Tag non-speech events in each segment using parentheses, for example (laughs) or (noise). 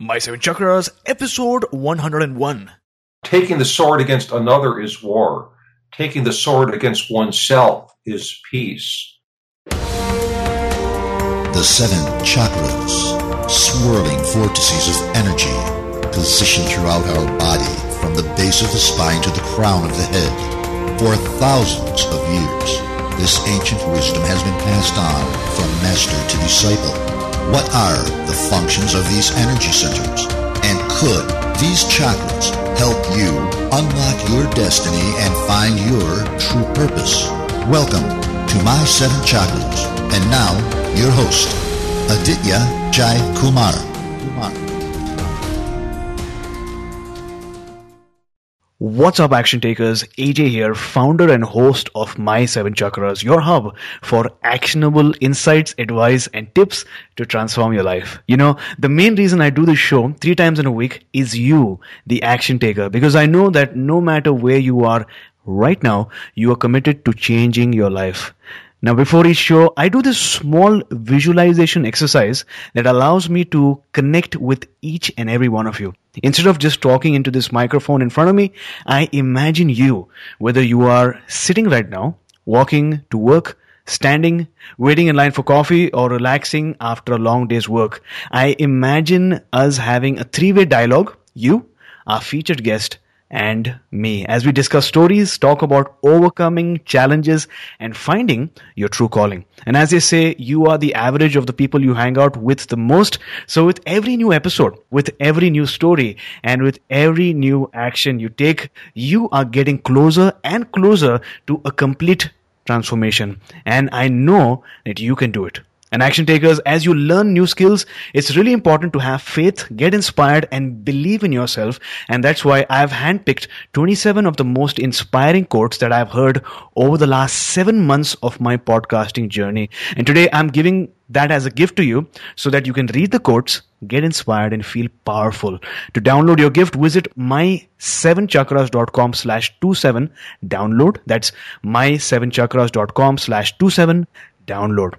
My Seven Chakras, episode 101. Taking the sword against another is war. Taking the sword against oneself is peace. The seven chakras, swirling vortices of energy, positioned throughout our body from the base of the spine to the crown of the head. For thousands of years, this ancient wisdom has been passed on from master to disciple. What are the functions of these energy centers? And could these chakras help you unlock your destiny and find your true purpose? Welcome to My Seven Chakras. And now, your host, Aditya Jai Kumar. What's up, action takers? AJ here, founder and host of My Seven Chakras, your hub for actionable insights, advice, and tips to transform your life. You know, the main reason I do this show three times in a week is you, the action taker, because I know that no matter where you are right now, you are committed to changing your life. Now, before each show, I do this small visualization exercise that allows me to connect with each and every one of you. Instead of just talking into this microphone in front of me, I imagine you, whether you are sitting right now, walking to work, standing, waiting in line for coffee, or relaxing after a long day's work. I imagine us having a three way dialogue, you, our featured guest, and me as we discuss stories, talk about overcoming challenges and finding your true calling. And as they say, you are the average of the people you hang out with the most. So with every new episode, with every new story, and with every new action you take, you are getting closer and closer to a complete transformation. And I know that you can do it. And action takers, as you learn new skills, it's really important to have faith, get inspired, and believe in yourself. And that's why I've handpicked 27 of the most inspiring quotes that I've heard over the last seven months of my podcasting journey. And today I'm giving that as a gift to you so that you can read the quotes, get inspired, and feel powerful. To download your gift, visit my7chakras.com slash 27 download. That's my7chakras.com slash 27 download.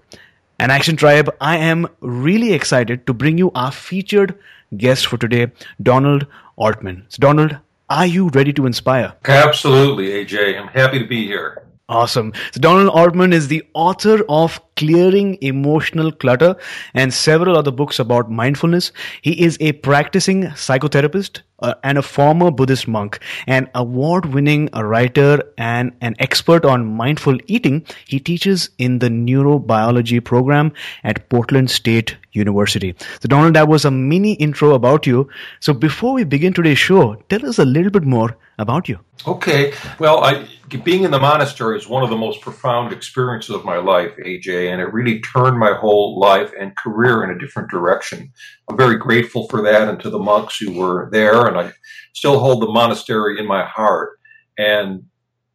And Action Tribe, I am really excited to bring you our featured guest for today, Donald Altman. So Donald, are you ready to inspire? Absolutely, AJ. I'm happy to be here. Awesome. So Donald Altman is the author of Clearing Emotional Clutter and several other books about mindfulness. He is a practicing psychotherapist uh, and a former Buddhist monk, an award-winning writer and an expert on mindful eating. He teaches in the neurobiology program at Portland State University. So Donald, that was a mini intro about you. So before we begin today's show, tell us a little bit more about you. Okay. Well, I, being in the monastery is one of the most profound experiences of my life, AJ, and it really turned my whole life and career in a different direction. I'm very grateful for that and to the monks who were there, and I still hold the monastery in my heart. And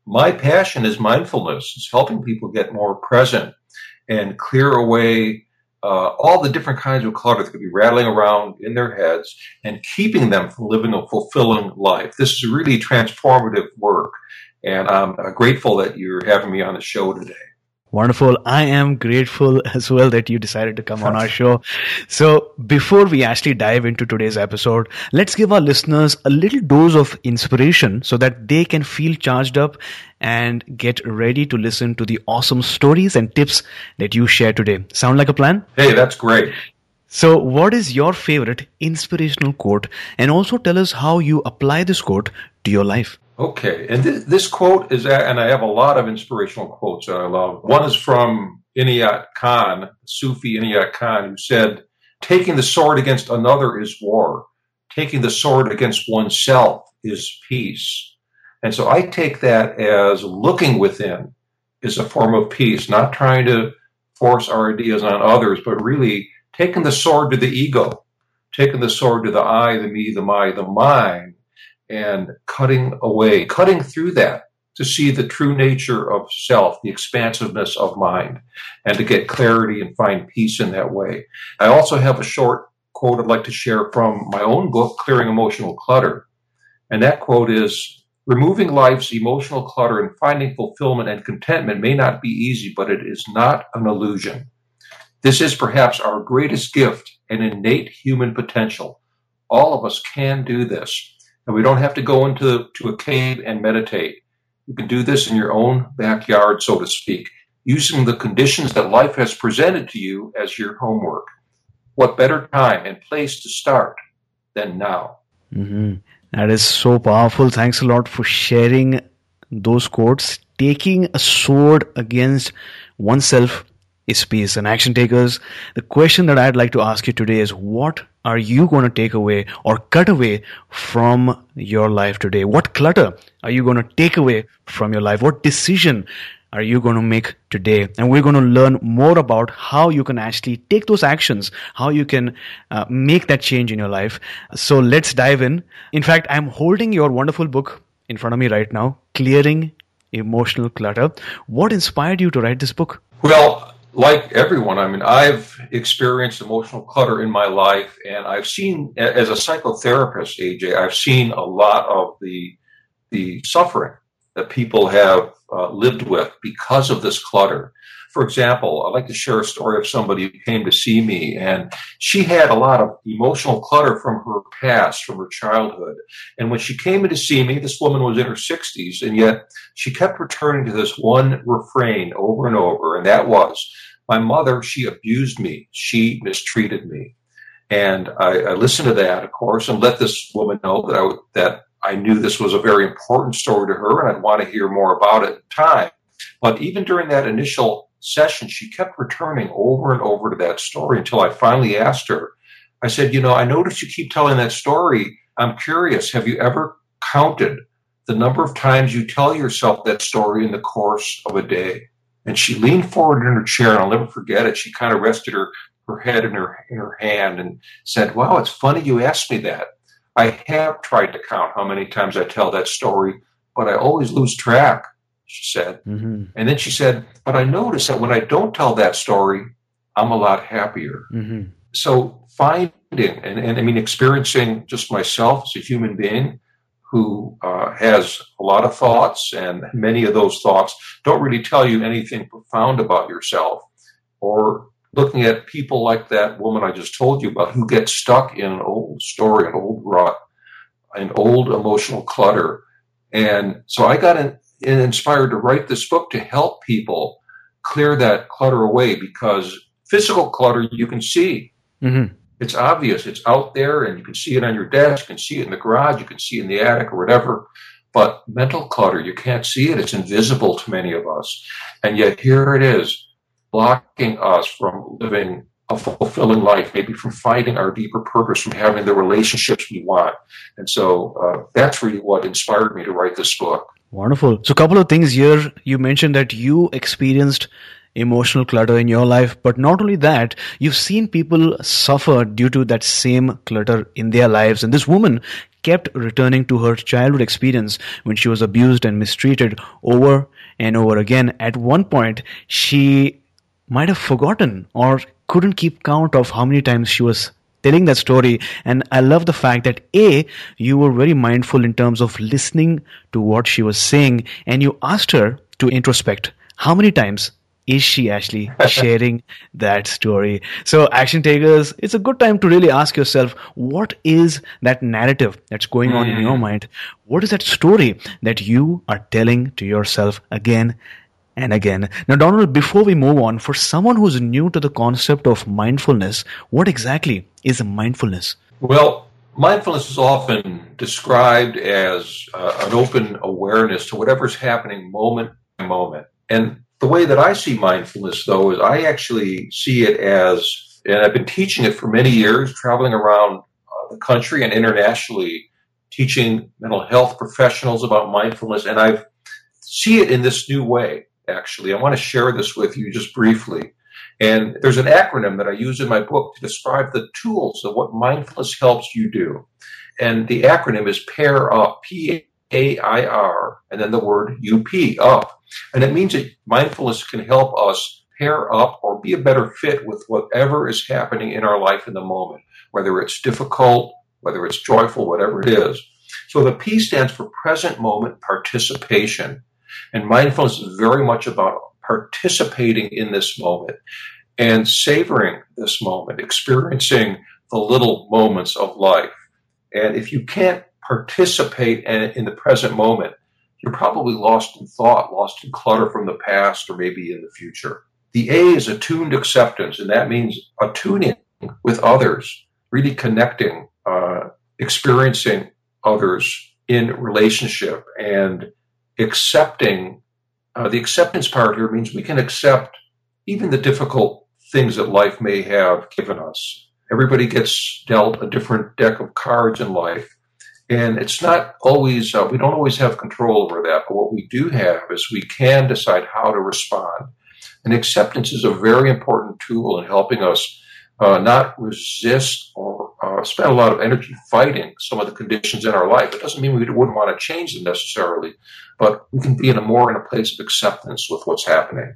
my passion is mindfulness. It's helping people get more present and clear away uh, all the different kinds of clutter that could be rattling around in their heads and keeping them from living a fulfilling life. This is really transformative work, and I'm grateful that you're having me on the show today. Wonderful. I am grateful (laughs) as well that you decided to come on our show. So before we actually dive into today's episode, let's give our listeners a little dose of inspiration so that they can feel charged up and get ready to listen to the awesome stories and tips that you share today. Sound like a plan? Hey, that's great. So what is your favorite inspirational quote? And also tell us how you apply this quote to your life. Okay, and th- this quote is, and I have a lot of inspirational quotes that I love. One is from Inayat Khan, Sufi Inayat Khan, who said, Taking the sword against another is war. Taking the sword against oneself is peace. And so I take that as looking within is a form of peace, not trying to force our ideas on others, but really taking the sword to the ego, taking the sword to the I, the me, the my, the mind, and cutting away, cutting through that to see the true nature of self, the expansiveness of mind, and to get clarity and find peace in that way. I also have a short quote I'd like to share from my own book, Clearing Emotional Clutter. And that quote is Removing life's emotional clutter and finding fulfillment and contentment may not be easy, but it is not an illusion. This is perhaps our greatest gift and innate human potential all of us can do this. And we don't have to go into to a cave and meditate. You can do this in your own backyard, so to speak, using the conditions that life has presented to you as your homework. What better time and place to start than now? Mm-hmm. That is so powerful. Thanks a lot for sharing those quotes. Taking a sword against oneself is peace. And action takers, the question that I'd like to ask you today is what are you going to take away or cut away from your life today? What clutter are you going to take away from your life? What decision are you going to make today? And we're going to learn more about how you can actually take those actions, how you can uh, make that change in your life. So let's dive in. In fact, I'm holding your wonderful book in front of me right now, Clearing Emotional Clutter. What inspired you to write this book? Well, like everyone, I mean, I've experienced emotional clutter in my life, and I've seen, as a psychotherapist, AJ, I've seen a lot of the the suffering that people have uh, lived with because of this clutter. For example, I'd like to share a story of somebody who came to see me, and she had a lot of emotional clutter from her past, from her childhood. And when she came in to see me, this woman was in her 60s, and yet she kept returning to this one refrain over and over, and that was, My mother, she abused me, she mistreated me. And I, I listened to that, of course, and let this woman know that I, that I knew this was a very important story to her and I'd want to hear more about it in time. But even during that initial session, she kept returning over and over to that story until I finally asked her, I said, You know, I noticed you keep telling that story. I'm curious, have you ever counted the number of times you tell yourself that story in the course of a day? And she leaned forward in her chair, and I'll never forget it. She kind of rested her, her head in her in her hand and said, Wow, it's funny you asked me that. I have tried to count how many times I tell that story, but I always lose track, she said. Mm-hmm. And then she said, But I notice that when I don't tell that story, I'm a lot happier. Mm-hmm. So finding and, and I mean experiencing just myself as a human being who uh, has a lot of thoughts, and many of those thoughts don't really tell you anything profound about yourself or looking at people like that woman I just told you about who get stuck in an old story, an old rut, an old emotional clutter. And so I got in, inspired to write this book to help people clear that clutter away because physical clutter you can see. Mm-hmm. It's obvious. It's out there and you can see it on your desk. You can see it in the garage. You can see it in the attic or whatever. But mental clutter, you can't see it. It's invisible to many of us. And yet here it is blocking us from living a fulfilling life, maybe from finding our deeper purpose, from having the relationships we want. And so uh, that's really what inspired me to write this book. Wonderful. So, a couple of things here. You mentioned that you experienced emotional clutter in your life, but not only that, you've seen people suffer due to that same clutter in their lives. And this woman kept returning to her childhood experience when she was abused and mistreated over and over again. At one point, she might have forgotten or couldn't keep count of how many times she was telling that story. And I love the fact that A, you were very mindful in terms of listening to what she was saying and you asked her to introspect. How many times is she actually (laughs) sharing that story? So, action takers, it's a good time to really ask yourself what is that narrative that's going on in your hmm. mind? What is that story that you are telling to yourself again and again. Now, Donald, before we move on, for someone who's new to the concept of mindfulness, what exactly is mindfulness? Well, mindfulness is often described as uh, an open awareness to whatever's happening moment by moment. And the way that I see mindfulness, though, is I actually see it as, and I've been teaching it for many years, traveling around uh, the country and internationally, teaching mental health professionals about mindfulness, and I see it in this new way actually. I want to share this with you just briefly. And there's an acronym that I use in my book to describe the tools of what mindfulness helps you do. And the acronym is PAIR UP, P A I R, and then the word UP, up. And it means that mindfulness can help us pair up or be a better fit with whatever is happening in our life in the moment, whether it's difficult, whether it's joyful, whatever it is. So the P stands for present moment participation. And mindfulness is very much about participating in this moment and savoring this moment, experiencing the little moments of life. And if you can't participate in, the present moment, you're probably lost in thought, lost in clutter from the past or maybe in the future. The A is attuned acceptance, and that means attuning with others, really connecting, uh, experiencing others in relationship and accepting. Uh, the acceptance part here means we can accept even the difficult things that life may have given us. Everybody gets dealt a different deck of cards in life. And it's not always, uh, we don't always have control over that. But what we do have is we can decide how to respond. And acceptance is a very important tool in helping us uh, not resist or uh, spend a lot of energy fighting some of the conditions in our life. It doesn't mean we wouldn't want to change them necessarily, but we can be in a more in a place of acceptance with what's happening.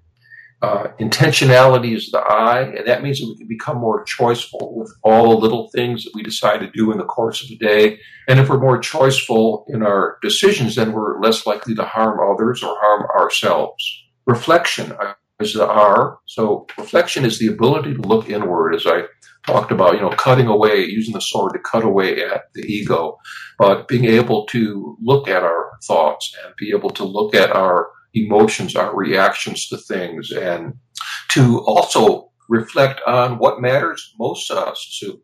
Uh, intentionality is the I, and that means that we can become more choiceful with all the little things that we decide to do in the course of the day. And if we're more choiceful in our decisions, then we're less likely to harm others or harm ourselves. Reflection is the R. So reflection is the ability to look inward, as I talked about, you know, cutting away, using the sword to cut away at the ego, but being able to look at our thoughts and be able to look at our emotions, our reactions to things, and to also reflect on what matters most to us, to,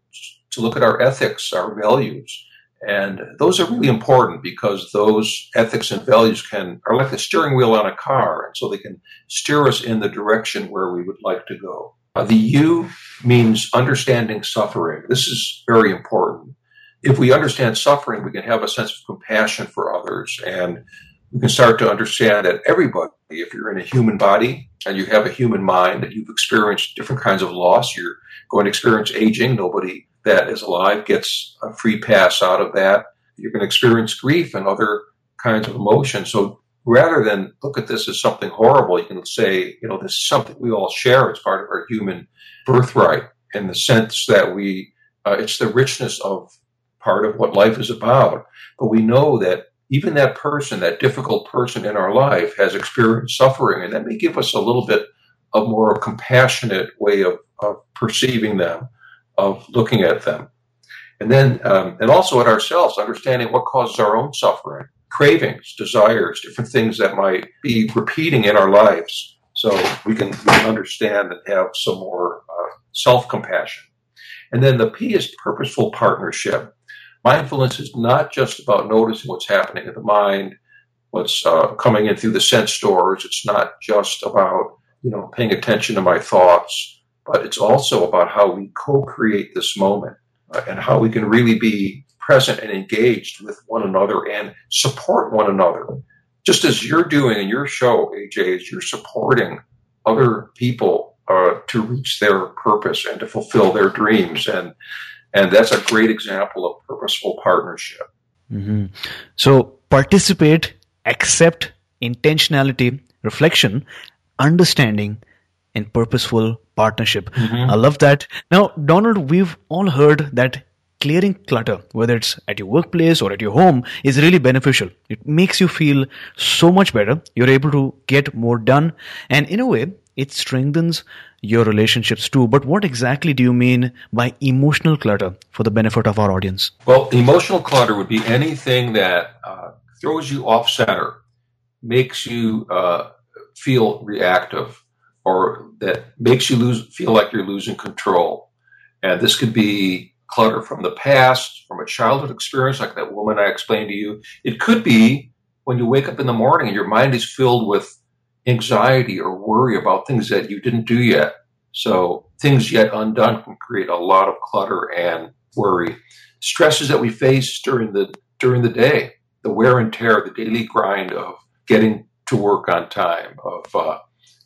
to look at our ethics, our values. And those are really important because those ethics and values can are like the steering wheel on a car, and so they can steer us in the direction where we would like to go. Uh, the U means understanding suffering. This is very important. If we understand suffering, we can have a sense of compassion for others and we can start to understand that everybody, if you're in a human body and you have a human mind, that you've experienced different kinds of loss, you're going to experience aging. Nobody that is alive gets a free pass out of that. You're going to experience grief and other kinds of emotions. So rather than look at this as something horrible, you can say, you know, this is something we all share. It's part of our human birthright in the sense that we, uh, it's the richness of part of what life is about. But we know that even that person, that difficult person in our life has experienced suffering, and that may give us a little bit of more compassionate way of, of perceiving them, of looking at them. And then, um, and also at ourselves, understanding what causes our own suffering, cravings, desires, different things that might be repeating in our lives. So we can, understand and have some more uh, self compassion. And then the P is purposeful partnership. Mindfulness is not just about noticing what's happening in the mind, what's uh, coming in through the sense doors. It's not just about, you know, paying attention to my thoughts, but it's also about how we co-create this moment uh, and how we can really be present and engaged with one another and support one another. Just as you're doing in your show, AJ, is you're supporting other people uh, to reach their purpose and to fulfill their dreams. And and that's a great example of purposeful partnership. Mm-hmm. So participate, accept, intentionality, reflection, understanding, and purposeful partnership. Mm-hmm. I love that. Now, Donald, we've all heard that clearing clutter, whether it's at your workplace or at your home, is really beneficial. It makes you feel so much better. You're able to get more done. And in a way, it strengthens your relationships too. But what exactly do you mean by emotional clutter for the benefit of our audience? Well, emotional clutter would be anything that uh, throws you off center, makes you uh, feel reactive, or that makes you lose feel like you're losing control. And this could be clutter from the past, from a childhood experience, like that woman I explained to you. It could be when you wake up in the morning and your mind is filled with anxiety or worry about things that you didn't do yet. So things yet undone can create a lot of clutter and worry. Stresses that we face during the during the day, the wear and tear, the daily grind of getting to work on time, of uh,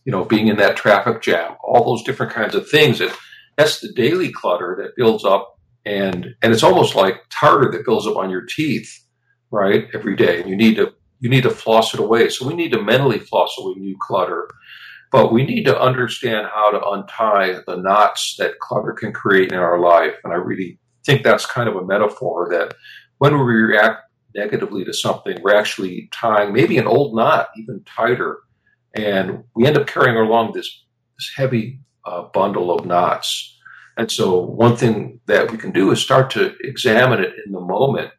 you know being in that traffic jam, all those different kinds of things. That that's the daily clutter that builds up, and and it's almost like tartar that builds up on your teeth, right, every day. And you need to you need to floss it away. So we need to mentally floss away new clutter, but we need to understand how to untie the knots that clutter can create in our life. And I really think that's kind of a metaphor that when we react negatively to something, we're actually tying maybe an old knot even tighter, and we end up carrying along this this heavy uh, bundle of knots. And so one thing that we can do is start to examine it in the moment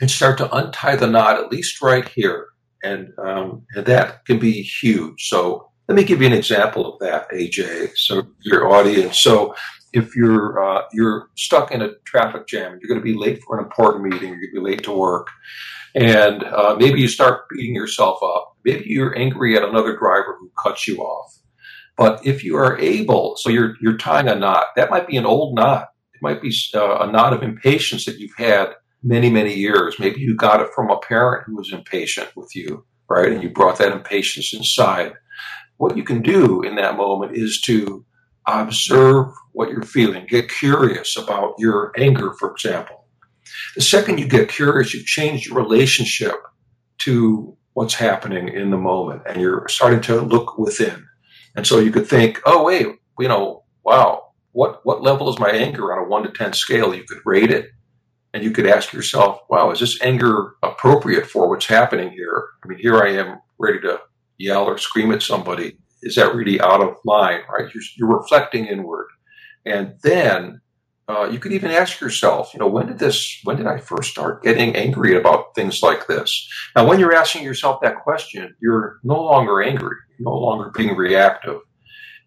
and start to untie the knot, at least right here. And, um, and that can be huge. So let me give you an example of that, AJ. So your audience. So if you're uh, you're stuck in a traffic jam, you're going to be late for an important meeting, you're going to be late to work, and uh, maybe you start beating yourself up. Maybe you're angry at another driver who cuts you off. But if you are able, so you're you're tying a knot. That might be an old knot. It might be uh, a knot of impatience that you've had many many years. Maybe you got it from a parent who was impatient with you, right? And you brought that impatience inside. What you can do in that moment is to observe what you're feeling. Get curious about your anger, for example. The second you get curious, you change your relationship to what's happening in the moment and you're starting to look within. And so you could think, oh, wait, you know, wow, what, what level is my anger on a one to 10 scale? You could rate it and you could ask yourself, wow, is this anger appropriate for what's happening here? I mean, here I am ready to yell or scream at somebody. Is that really out of line, right? You're, you're reflecting inward. And then uh, you could even ask yourself, you know, when did this, when did I first start getting angry about things like this? Now, when you're asking yourself that question, you're no longer angry, no longer being reactive,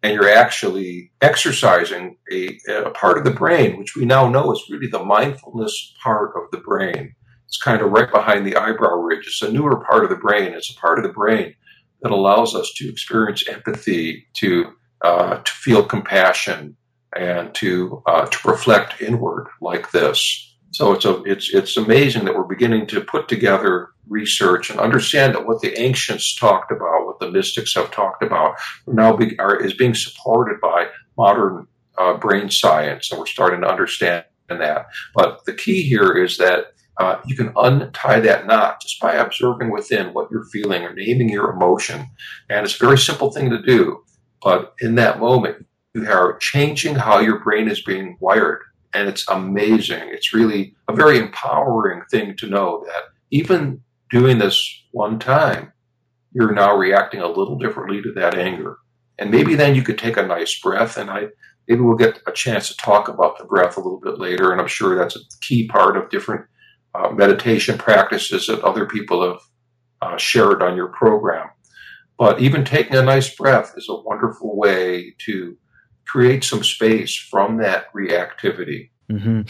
and you're actually exercising a, a part of the brain, which we now know is really the mindfulness part of the brain. It's kind of right behind the eyebrow ridge. It's a newer part of the brain. It's a part of the brain that allows us to experience empathy, to uh, to feel compassion, and to uh, to reflect inward like this. So it's a, it's it's amazing that we're beginning to put together research and understand that what the ancients talked about, what the mystics have talked about, now be, are, is being supported by modern uh, brain science, and we're starting to understand that. But the key here is that uh, you can untie that knot just by observing within what you're feeling or naming your emotion. And it's a very simple thing to do. But in that moment, you are changing how your brain is being wired. And it's amazing. It's really a very empowering thing to know that even doing this one time, you're now reacting a little differently to that anger. And maybe then you could take a nice breath. And I, maybe we'll get a chance to talk about the breath a little bit later. And I'm sure that's a key part of different uh, meditation practices that other people have uh, shared on your program. But even taking a nice breath is a wonderful way to create some space from that reactivity. Mm-hmm.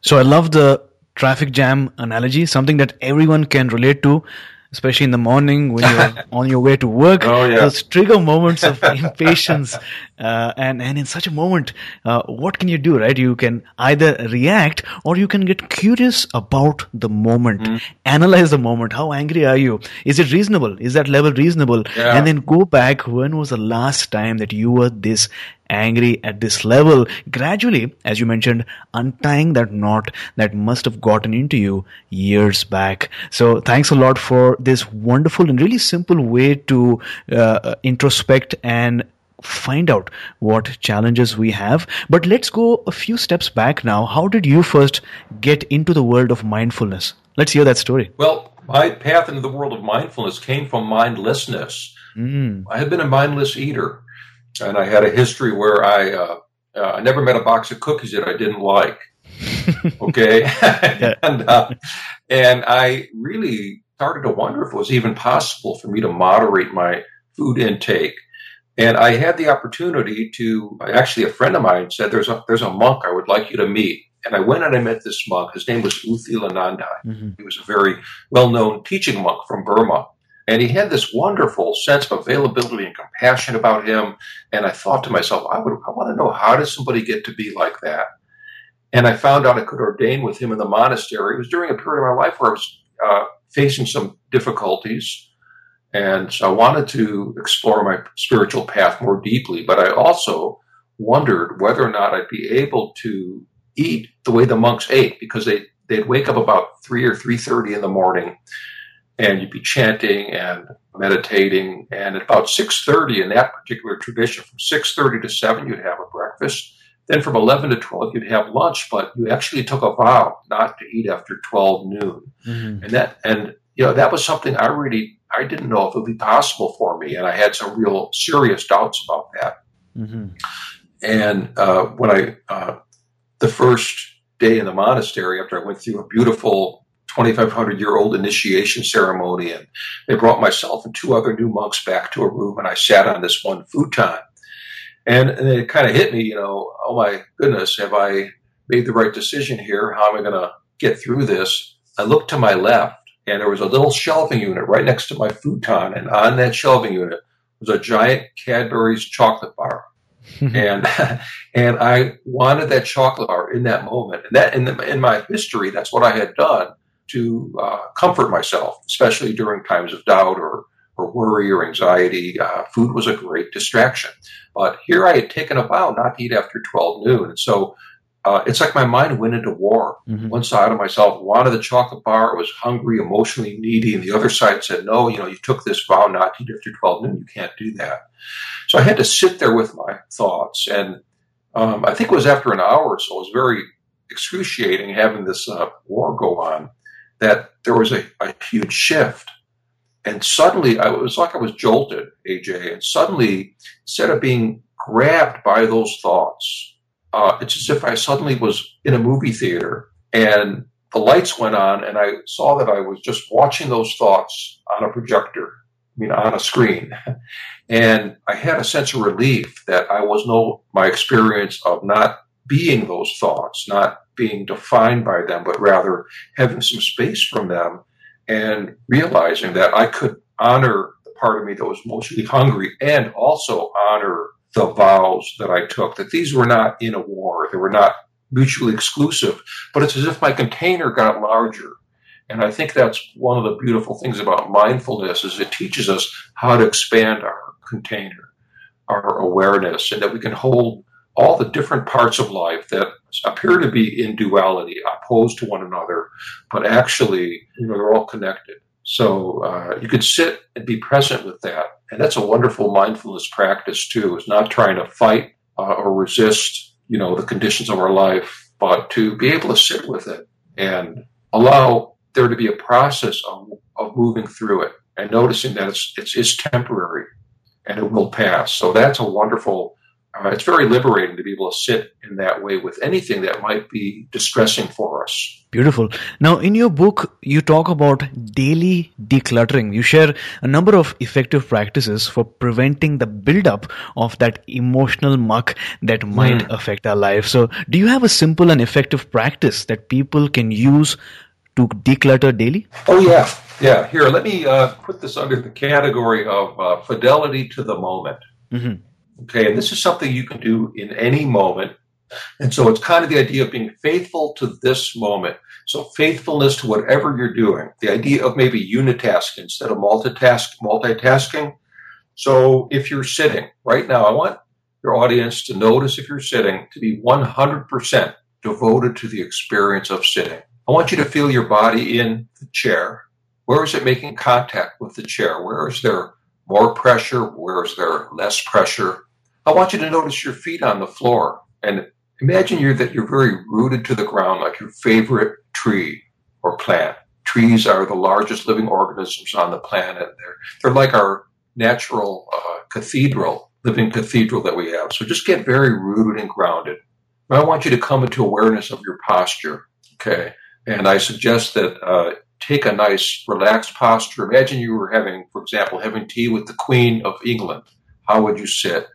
So I love the traffic jam analogy, something that everyone can relate to especially in the morning when you're (laughs) on your way to work. Oh, yeah. Those trigger moments of (laughs) impatience. Uh, and, and in such a moment, uh, what can you do, right? You can either react or you can get curious about the moment, mm. analyze the moment. How angry are you? Is it reasonable? Is that level reasonable? Yeah. And then go back. When was the last time that you were this angry at this level, gradually, as you mentioned, untying that knot that must have gotten into you years back. So thanks a lot for this wonderful and really simple way to uh, introspect and find out what challenges we have. But let's go a few steps back now. How did you first get into the world of mindfulness? Let's hear that story. Well, my path into the world of mindfulness came from mindlessness. Mm. I had been a mindless eater and I had a history where I uh, uh, I never met a box of cookies that I didn't like. (laughs) okay, (laughs) and uh, and I really started to wonder if it was even possible for me to moderate my food intake. And I had the opportunity to actually a friend of mine said there's a there's a monk I would like you to meet. And I went and I met this monk. His name was U Thila Mm-hmm. He was a very well known teaching monk from Burma. And he had this wonderful sense of availability and compassion about him. And I thought to myself, I would, I want to know how does somebody get to be like that? And I found out I could ordain with him in the monastery. It was during a period of my life where I was uh, facing some difficulties. And so I wanted to explore my spiritual path more deeply, but I also wondered whether or not I'd be able to eat the way the monks ate because they, they'd wake up about three or three thirty in the morning and you'd be chanting and meditating. And at about 6.30 in that particular tradition, from 6.30 to 7, you'd have a breakfast. Then from 11 to 12, you'd have lunch, but you actually took a vow not to eat after 12 noon. Mm-hmm. And that, and, you know, that was something I really, I didn't know if it would be possible for me. And I had some real serious doubts about that. Mm-hmm. And uh, when I, uh, the first day in the monastery, after I went through a beautiful 2,500 year old initiation ceremony, and they brought myself and two other new monks back to a room, and I sat on this one futon. And, and it kind of hit me, you know, oh my goodness, have I made the right decision here? How am I going to get through this? I looked to my left, and there was a little shelving unit right next to my futon, and on that shelving unit was a giant Cadbury's chocolate bar. (laughs) and and I wanted that chocolate bar in that moment, and that in, the, in my history, that's what I had done to uh, comfort myself, especially during times of doubt or or worry or anxiety. Uh, food was a great distraction, but here I had taken a vow not to eat after twelve noon, and so uh, it's like my mind went into war. Mm-hmm. One side of myself wanted the chocolate bar, was hungry, emotionally needy, and the other side said, "No, you know, you took this vow not to eat after twelve noon. You can't do that." So I had to sit there with my thoughts, and um, I think it was after an hour or so. It was very excruciating having this uh, war go on. That there was a, a huge shift, and suddenly I, it was like I was jolted, AJ, and suddenly instead of being grabbed by those thoughts uh, it's as if I suddenly was in a movie theater and the lights went on and I saw that I was just watching those thoughts on a projector, I mean, on a screen. (laughs) And I had a sense of relief that I was no, my experience of not being those thoughts, not being defined by them, but rather having some space from them and realizing that I could honor the part of me that was mostly hungry and also honor the vows that I took, that these were not in a war, they were not mutually exclusive, but it's as if my container got larger. And I think that's one of the beautiful things about mindfulness is it teaches us how to expand our container, our awareness, and that we can hold all the different parts of life that appear to be in duality, opposed to one another, but actually, you know, they're all connected. So uh, you could sit and be present with that. And that's a wonderful mindfulness practice too, is not trying to fight uh, or resist, you know, the conditions of our life, but to be able to sit with it and allow there to be a process of, of moving through it and noticing that it's, it's, it's temporary and it will pass. So that's a wonderful uh, it's very liberating to be able to sit in that way with anything that might be distressing for us. Beautiful. Now, in your book, you talk about daily decluttering. You share a number of effective practices for preventing the buildup of that emotional muck that might mm. affect our life. So, do you have a simple and effective practice that people can use to declutter daily? Oh, yeah. Yeah. Here, let me uh, put this under the category of uh, fidelity to the moment. Mm-hmm. Okay, and this is something you can do in any moment. And so it's kind of the idea of being faithful to this moment. So faithfulness to whatever you're doing. The idea of maybe unitasking instead of multitask multitasking. So if you're sitting right now, I want your audience to notice if you're sitting to be 100% devoted to the experience of sitting. I want you to feel your body in the chair. Where is it making contact with the chair? Where is there more pressure? Where is there less pressure? I want you to notice your feet on the floor and imagine you're that you're very rooted to the ground like your favorite tree or plant. Trees are the largest living organisms on the planet. They're, they're like our natural uh, cathedral, living cathedral that we have. So just get very rooted and grounded. I want you to come into awareness of your posture. Okay. And I suggest that uh, take a nice relaxed posture. Imagine you were having, for example, having tea with the Queen of England. How would you sit?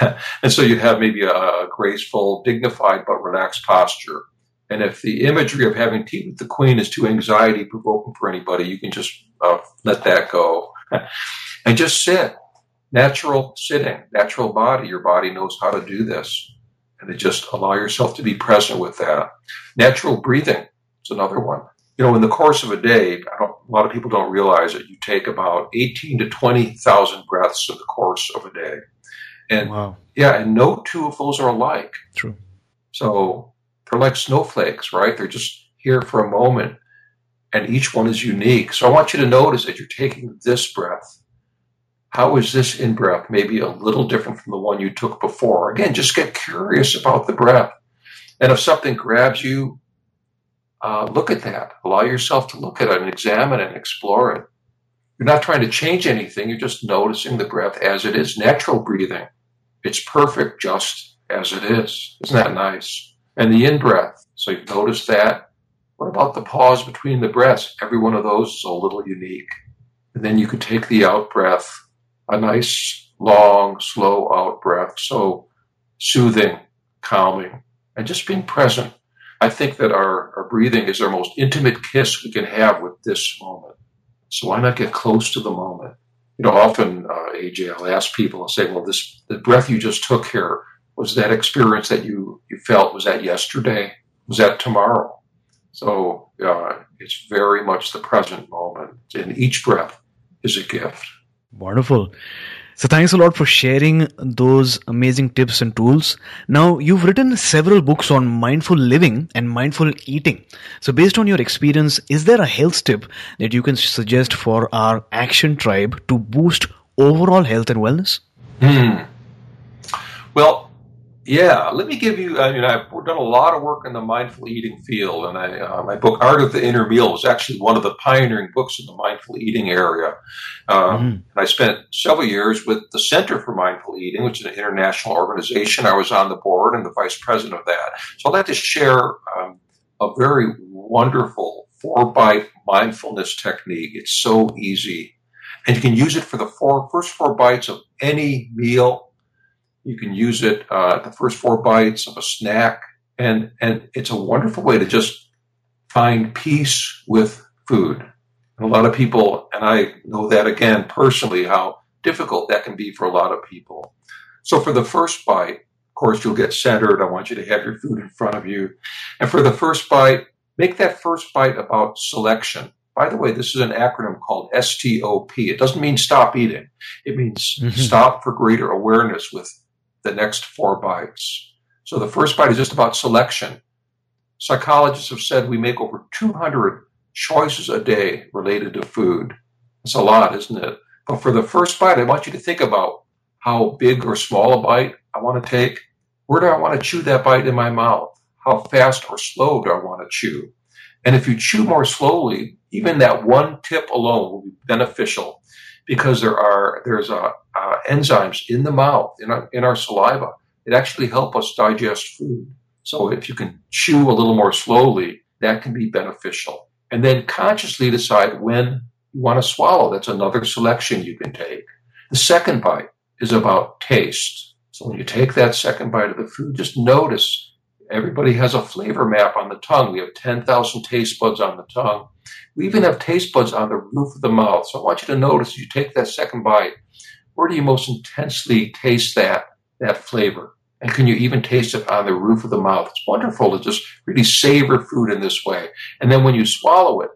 (laughs) and so you'd have maybe a, graceful, dignified, but relaxed posture. And if the imagery of having tea with the queen is too anxiety provoking for anybody, you can just uh, let that go (laughs) and just sit. Natural sitting, natural body. Your body knows how to do this. And just allow yourself to be present with that. Natural breathing is another one. You know, in the course of a day, a lot of people don't realize it. You take about 18 to 20,000 breaths in the course of a day. And wow. yeah, and no two of those are alike. True. So they're like snowflakes, right? They're just here for a moment and each one is unique. So I want you to notice that you're taking this breath. How is this in breath? Maybe a little different from the one you took before. Again, just get curious about the breath. And if something grabs you, uh, look at that. Allow yourself to look at it and examine it and explore it. You're not trying to change anything. You're just noticing the breath as it is. Natural breathing. It's perfect just as it is. Isn't that nice? And the in breath. So you've noticed that. What about the pause between the breaths? Every one of those is a little unique. And then you could take the out breath, a nice, long, slow out breath. So soothing, calming, and just being present. I think that our, our breathing is our most intimate kiss we can have with this moment. So why not get close to the moment? You know, often, uh, AJ, I'll ask people, I'll say, well, this, the breath you just took here, was that experience that you, you felt, was that yesterday? Was that tomorrow? So, uh, it's very much the present moment. And each breath is a gift. Wonderful. So thanks a lot for sharing those amazing tips and tools. Now, you've written several books on mindful living and mindful eating. So based on your experience, is there a health tip that you can suggest for our action tribe to boost overall health and wellness? Hmm. Well, yeah, let me give you. I mean, I've done a lot of work in the mindful eating field, and I, uh, my book "Art of the Inner Meal" was actually one of the pioneering books in the mindful eating area. Um, mm And I spent several years with the Center for Mindful Eating, which is an international organization. I was on the board and the vice president of that. So I'd like to share um, a very wonderful four bite mindfulness technique. It's so easy, and you can use it for the four first four bites of any meal you can use it uh, the first four bites of a snack, and and it's a wonderful way to just find peace with food. And a lot of people, and I know that again personally, how difficult that can be for a lot of people. So for the first bite, of course, you'll get centered. I want you to have your food in front of you, and for the first bite, make that first bite about selection. By the way, this is an acronym called STOP. It doesn't mean stop eating. It means mm-hmm. stop for greater awareness with the next four bites. So the first bite is just about selection. Psychologists have said we make over 200 choices a day related to food. It's a lot, isn't it? But for the first bite, I want you to think about how big or small a bite I want to take. Where do I want to chew that bite in my mouth? How fast or slow do I want to chew? And if you chew more slowly, even that one tip alone will be beneficial because there are there's uh, enzymes in the mouth in our, in our saliva that actually help us digest food. So if you can chew a little more slowly, that can be beneficial. And then consciously decide when you want to swallow. That's another selection you can take. The second bite is about taste. So when you take that second bite of the food, just notice everybody has a flavor map on the tongue. We have 10,000 taste buds on the tongue. We even have taste buds on the roof of the mouth. So I want you to notice as you take that second bite, where do you most intensely taste that, that flavor? And can you even taste it on the roof of the mouth? It's wonderful to just really savor food in this way. And then when you swallow it,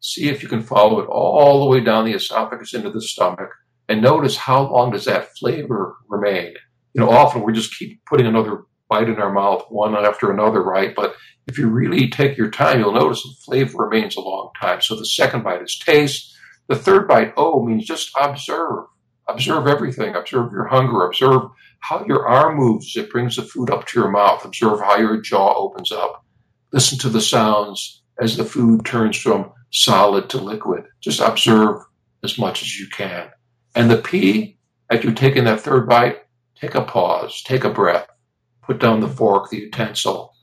see if you can follow it all the way down the esophagus into the stomach and notice how long does that flavor remain. You know, often we just keep putting another bite in our mouth one after another, right? But if you really take your time, you'll notice the flavor remains a long time. So the second bite is taste. The third bite, oh, means just observe. Observe everything. Observe your hunger. Observe how your arm moves it brings the food up to your mouth. Observe how your jaw opens up. Listen to the sounds as the food turns from solid to liquid. Just observe as much as you can. And the P, as you're taking that third bite, take a pause, take a breath, put down the fork, the utensil,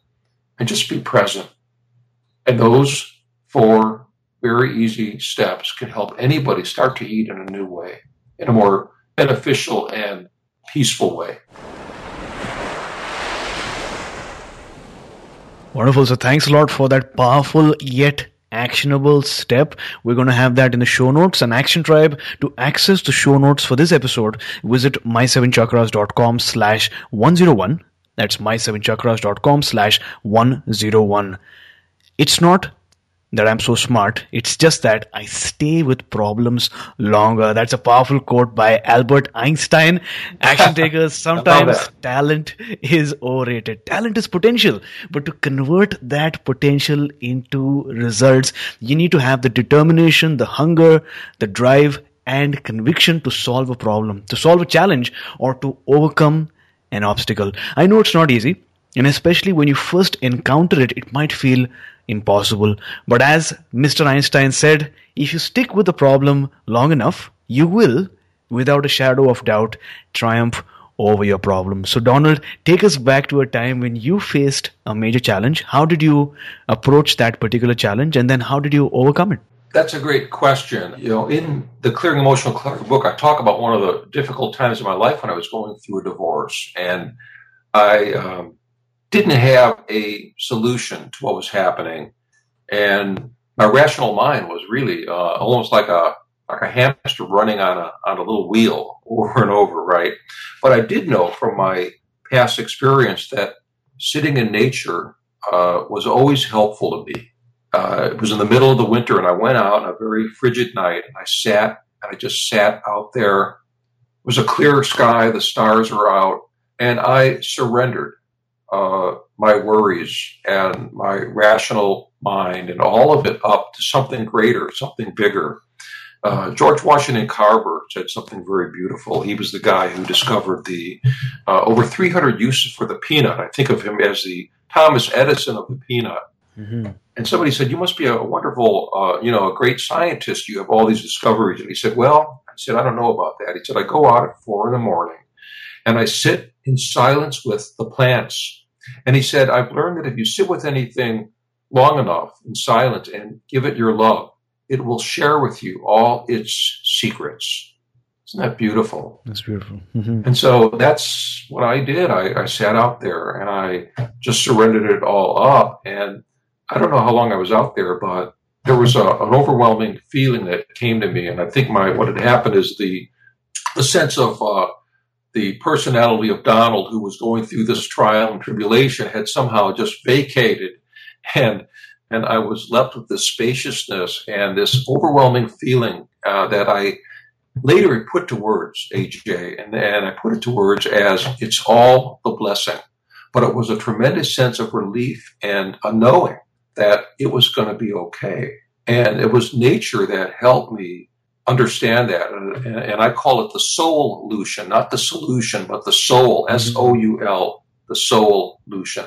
and just be present. And those four very easy steps can help anybody start to eat in a new way, in a more beneficial and peaceful way. Wonderful. So thanks a lot for that powerful yet actionable step. We're going to have that in the show notes and Action Tribe. To access the show notes for this episode, visit my7chakras.com slash 101. That's my7chakras.com slash 101. It's not that I'm so smart. It's just that I stay with problems longer. That's a powerful quote by Albert Einstein. Action (laughs) takers, sometimes talent is overrated. Talent is potential, but to convert that potential into results, you need to have the determination, the hunger, the drive, and conviction to solve a problem, to solve a challenge, or to overcome an obstacle. I know it's not easy, and especially when you first encounter it, it might feel impossible. But as Mr. Einstein said, if you stick with the problem long enough, you will, without a shadow of doubt, triumph over your problem. So, Donald, take us back to a time when you faced a major challenge. How did you approach that particular challenge, and then how did you overcome it? That's a great question. You know, in the Clearing Emotional Clutter book, I talk about one of the difficult times in my life when I was going through a divorce, and I um, didn't have a solution to what was happening, and my rational mind was really uh, almost like a like a hamster running on a on a little wheel (laughs) over and over, right? But I did know from my past experience that sitting in nature uh, was always helpful to me. Uh, it was in the middle of the winter, and I went out on a very frigid night, and I sat and I just sat out there. It was a clear sky, the stars were out, and I surrendered uh, my worries and my rational mind and all of it up to something greater, something bigger. Uh, George Washington Carver said something very beautiful. He was the guy who discovered the uh, over 300 uses for the peanut. I think of him as the Thomas Edison of the peanut. Mm-hmm. And somebody said, "You must be a wonderful, uh, you know, a great scientist. You have all these discoveries." And he said, "Well," I said, "I don't know about that." He said, "I go out at four in the morning, and I sit in silence with the plants." And he said, "I've learned that if you sit with anything long enough in silence and give it your love, it will share with you all its secrets. Isn't that beautiful? That's beautiful. Mm-hmm. And so that's what I did. I, I, sat out there and I just surrendered it all up. And I don't know how long I was out there, but there was a, an overwhelming feeling that came to me. And I think my what had happened is the the sense of uh, the personality of Donald, who was going through this trial and tribulation, had somehow just vacated and and I was left with this spaciousness and this overwhelming feeling uh, that I later put to words, AJ, and, and I put it to words as it's all the blessing. But it was a tremendous sense of relief and a knowing that it was going to be okay. And it was nature that helped me understand that. And, and I call it the soul illusion, not the solution, but the soul, mm-hmm. S O U L, the soul illusion.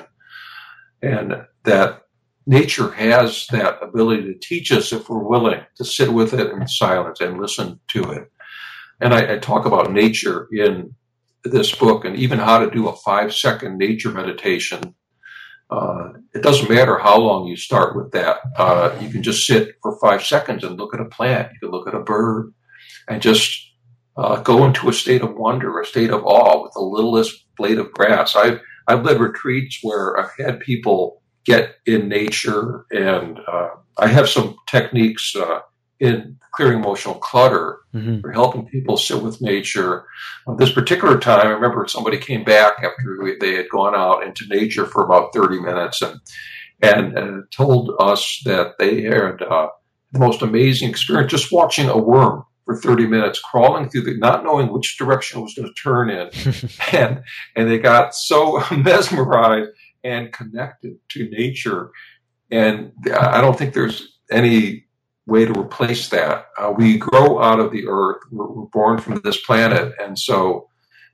And that nature has that ability to teach us if we're willing to sit with it in silence and listen to it. And I, I, talk about nature in this book and even how to do a five second nature meditation. Uh, it doesn't matter how long you start with that. Uh, you can just sit for five seconds and look at a plant. You can look at a bird and just uh, go into a state of wonder, a state of awe with the littlest blade of grass. I've, I've led retreats where I've had people get in nature. And uh, I have some techniques uh, in clearing emotional clutter mm-hmm. for helping people sit with nature. Uh, this particular time, I remember somebody came back after we, they had gone out into nature for about 30 minutes and and, and told us that they had uh, the most amazing experience just watching a worm for 30 minutes crawling through the not knowing which direction it was going to turn in (laughs) and and they got so (laughs) mesmerized and connected to nature. And I don't think there's any way to replace that. Uh, we grow out of the earth, we're, we're born from this planet, and so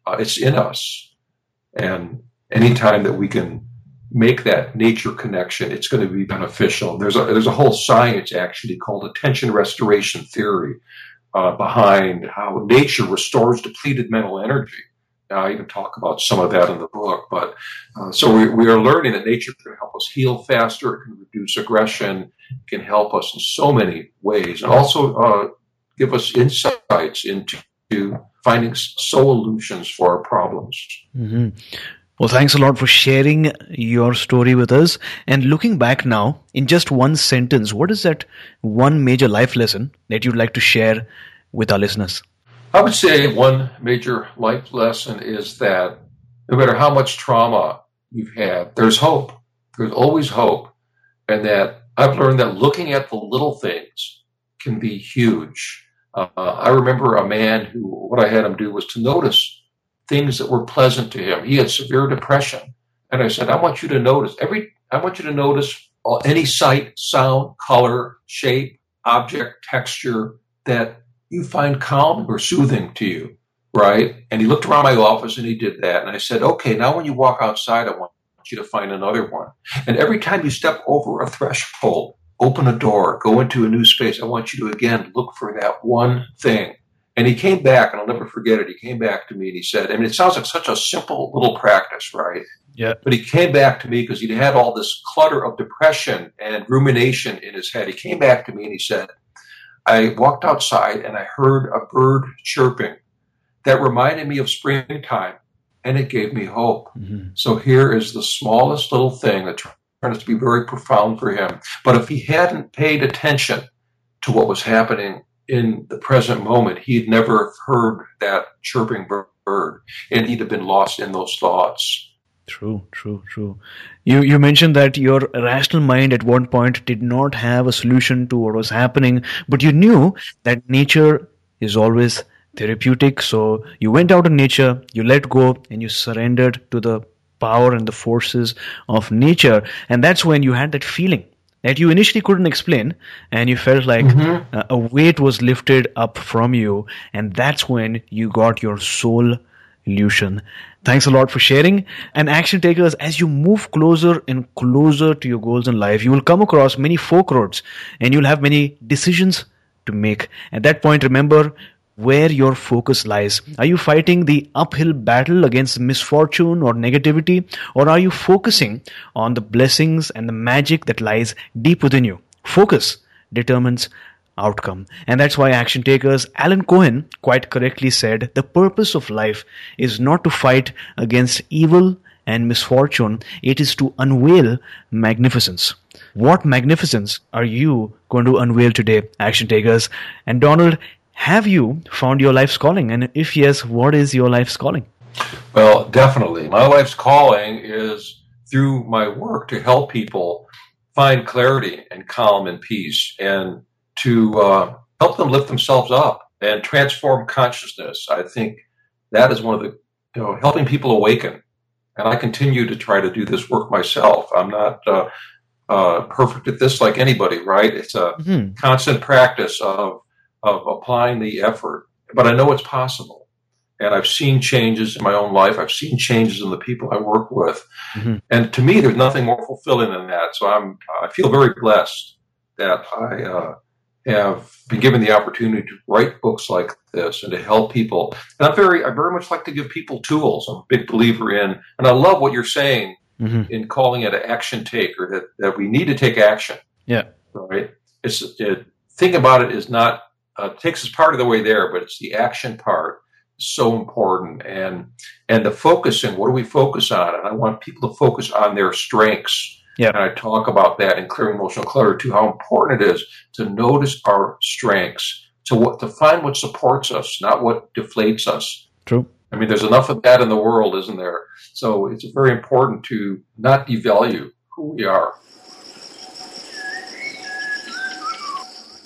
uh, it's in us. And anytime that we can make that nature connection, it's going to be beneficial. There's a there's a whole science actually called attention restoration theory uh, behind how nature restores depleted mental energy. I even talk about some of that in the book. But uh, so we, we, are learning that nature can help us heal faster, it can reduce aggression, can help us in so many ways, and also uh, give us insights into finding solutions for our problems. Mm-hmm. Well, thanks a lot for sharing your story with us. And looking back now, in just one sentence, what is that one major life lesson that you'd like to share with our listeners? I would say one major life lesson is that no matter how much trauma you've had, there's hope. There's always hope. And that I've learned that looking at the little things can be huge. Uh, I remember a man who, what I had him do was to notice things that were pleasant to him. He had severe depression. And I said, I want you to notice every, I want you to notice any sight, sound, color, shape, object, texture that you find calm or soothing to you, right? And he looked around my office and he did that. And I said, okay, now when you walk outside, I want you to find another one. And every time you step over a threshold, open a door, go into a new space, I want you to again look for that one thing. And he came back, and I'll never forget it. He came back to me and he said, I mean, it sounds like such a simple little practice, right? Yeah. But he came back to me because he'd had all this clutter of depression and rumination in his head. He came back to me and he said, I walked outside and I heard a bird chirping that reminded me of springtime and it gave me hope. Mm-hmm. So here is the smallest little thing that out to be very profound for him. But if he hadn't paid attention to what was happening in the present moment, he'd never heard that chirping bird and he'd have been lost in those thoughts. True, true, true. You you mentioned that your rational mind at one point did not have a solution to what was happening, but you knew that nature is always therapeutic. So you went out in nature, you let go, and you surrendered to the power and the forces of nature. And that's when you had that feeling that you initially couldn't explain, and you felt like Mm-hmm. a weight was lifted up from you, and that's when you got your soul illusion. Thanks a lot for sharing. And action takers, as you move closer and closer to your goals in life, you will come across many fork roads and you'll have many decisions to make. At that point, remember where your focus lies. Are you fighting the uphill battle against misfortune or negativity, or are you focusing on the blessings and the magic that lies deep within you? Focus determines outcome. And that's why action takers, Alan Cohen quite correctly said, the purpose of life is not to fight against evil and misfortune, it is to unveil magnificence. What magnificence are you going to unveil today, action takers? And Donald, have you found your life's calling? And if yes, what is your life's calling? Well, definitely. My life's calling is through my work to help people find clarity and calm and peace and to uh, help them lift themselves up and transform consciousness. I think that is one of the, you know, helping people awaken. And I continue to try to do this work myself. I'm not uh, uh, perfect at this like anybody, right? It's a Mhm. constant practice of of applying the effort, but I know it's possible. And I've seen changes in my own life. I've seen changes in the people I work with. Mhm. And to me, there's nothing more fulfilling than that. So I'm, I feel very blessed that I uh, have been given the opportunity to write books like this and to help people. And I'm very, I very much like to give people tools. I'm a big believer in, and I love what you're saying Mhm. in calling it an action taker, that, that we need to take action Yeah. right? It's it, think about it is not uh, takes us part of the way there, but it's the action part so important and and the focusing. What do we focus on? And I want people to focus on their strengths. Yeah. And I talk about that in clearing emotional clutter too. How important it is to notice our strengths, to what to find what supports us, not what deflates us. True. I mean, there's enough of that in the world, isn't there? So it's very important to not devalue who we are.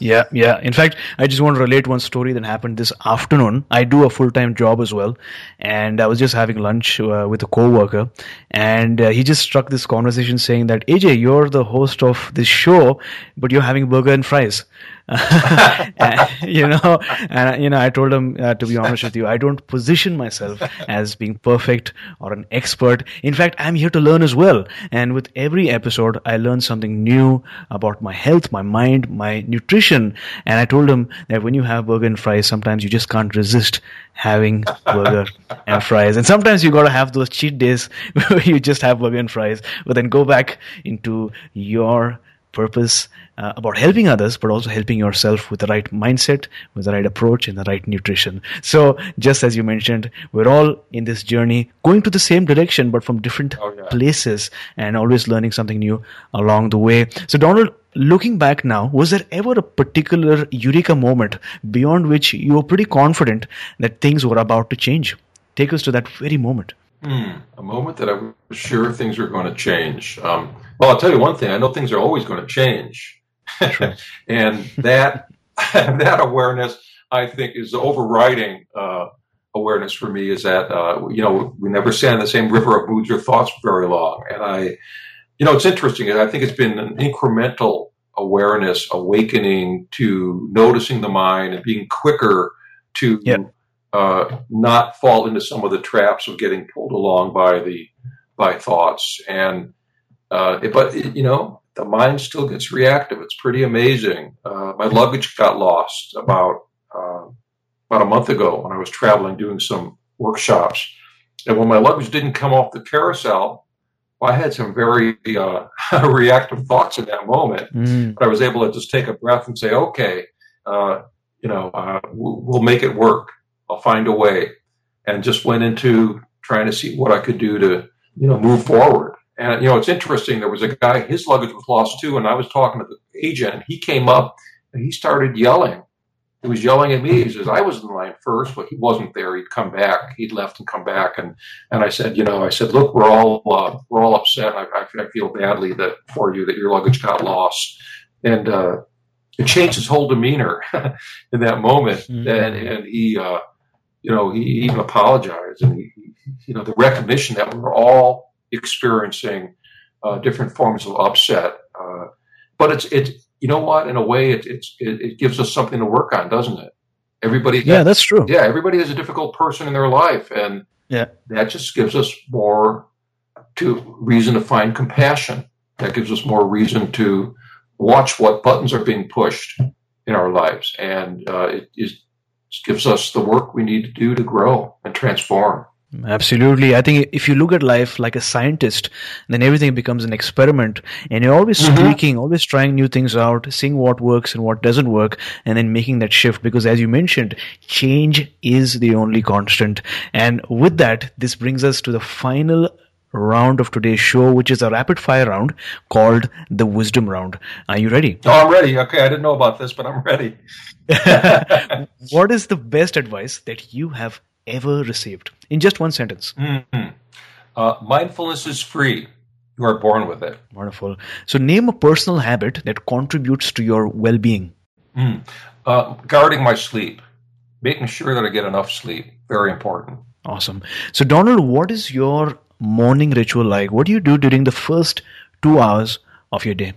Yeah, yeah. In fact, I just want to relate one story that happened this afternoon. I do a full-time job as well, and I was just having lunch uh, with a coworker, and uh, he just struck this conversation saying that AJ, you're the host of this show, but you're having burger and fries. (laughs) You know, and you know, I told him uh, to be honest with you, I don't position myself as being perfect or an expert. In fact, I'm here to learn as well. And with every episode, I learn something new about my health, my mind, my nutrition. And I told him that when you have burger and fries, sometimes you just can't resist having burger and fries. And sometimes you got to have those cheat days (laughs) where you just have burger and fries, but then go back into your purpose uh, about helping others, but also helping yourself with the right mindset, with the right approach, and the right nutrition. So, just as you mentioned, we're all in this journey going to the same direction, but from different Oh, yeah. places and always learning something new along the way. So, Donald, looking back now, was there ever a particular eureka moment beyond which you were pretty confident that things were about to change? Take us to that very moment. Hmm, a moment that I was sure things were going to change. Um, well, I'll tell you one thing. I know things are always going to change, (laughs) and that (laughs) that awareness, I think, is the overriding uh, awareness for me. Is that uh, you know we never stand in the same river of moods or thoughts for very long, and I, you know, it's interesting. I think it's been an incremental awareness, awakening to noticing the mind and being quicker to Yeah. Uh, not fall into some of the traps of getting pulled along by the by thoughts. And uh, it- but it, you know, the mind still gets reactive. It's pretty amazing. Uh, my luggage got lost about uh, about a month ago when I was traveling doing some workshops. And when my luggage didn't come off the carousel, I had some very uh, (laughs) reactive thoughts in that moment. Mm. But I was able to just take a breath and say, okay, uh, you know, uh, we'll, we'll make it work. I'll find a way. And just went into trying to see what I could do to, you know, move forward. And, you know, it's interesting. There was a guy, his luggage was lost too. And I was talking to the agent and he came up and he started yelling he was yelling at me. He says, I was in line first, but he wasn't there. He'd come back. He'd left and come back. And, and I said, you know, I said, look, we're all, uh, we're all upset. I, I, feel badly that for you that your luggage got lost. And, uh, it changed his whole demeanor (laughs) in that moment. Mm-hmm. And, and he, uh, you know, he even apologized and he, you know, the recognition that we're all experiencing, uh, different forms of upset. Uh, but it's, it's, you know what? In a way, it, it's it, it, gives us something to work on, doesn't it? Everybody, yeah, that's true. Yeah, everybody has a difficult person in their life, and yeah, that just gives us more to reason to find compassion. That gives us more reason to watch what buttons are being pushed in our lives, and uh, it is, gives us the work we need to do to grow and transform. Absolutely. I think if you look at life like a scientist, then everything becomes an experiment and you're always mm-hmm. tweaking, always trying new things out, seeing what works and what doesn't work, and then making that shift. Because as you mentioned, change is the only constant. And with that, this brings us to the final round of today's show, which is a rapid fire round called the wisdom round. Are you ready? Oh, I'm ready. Okay. I didn't know about this, but I'm ready. (laughs) what is the best advice that you have ever received? In just one sentence. Mm-hmm. Uh, mindfulness is free. You are born with it. Wonderful. So, name a personal habit that contributes to your well being. Mm. Uh, guarding my sleep, making sure that I get enough sleep. Very important. Awesome. So, Donald, what is your morning ritual like? What do you do during the first two hours of your day?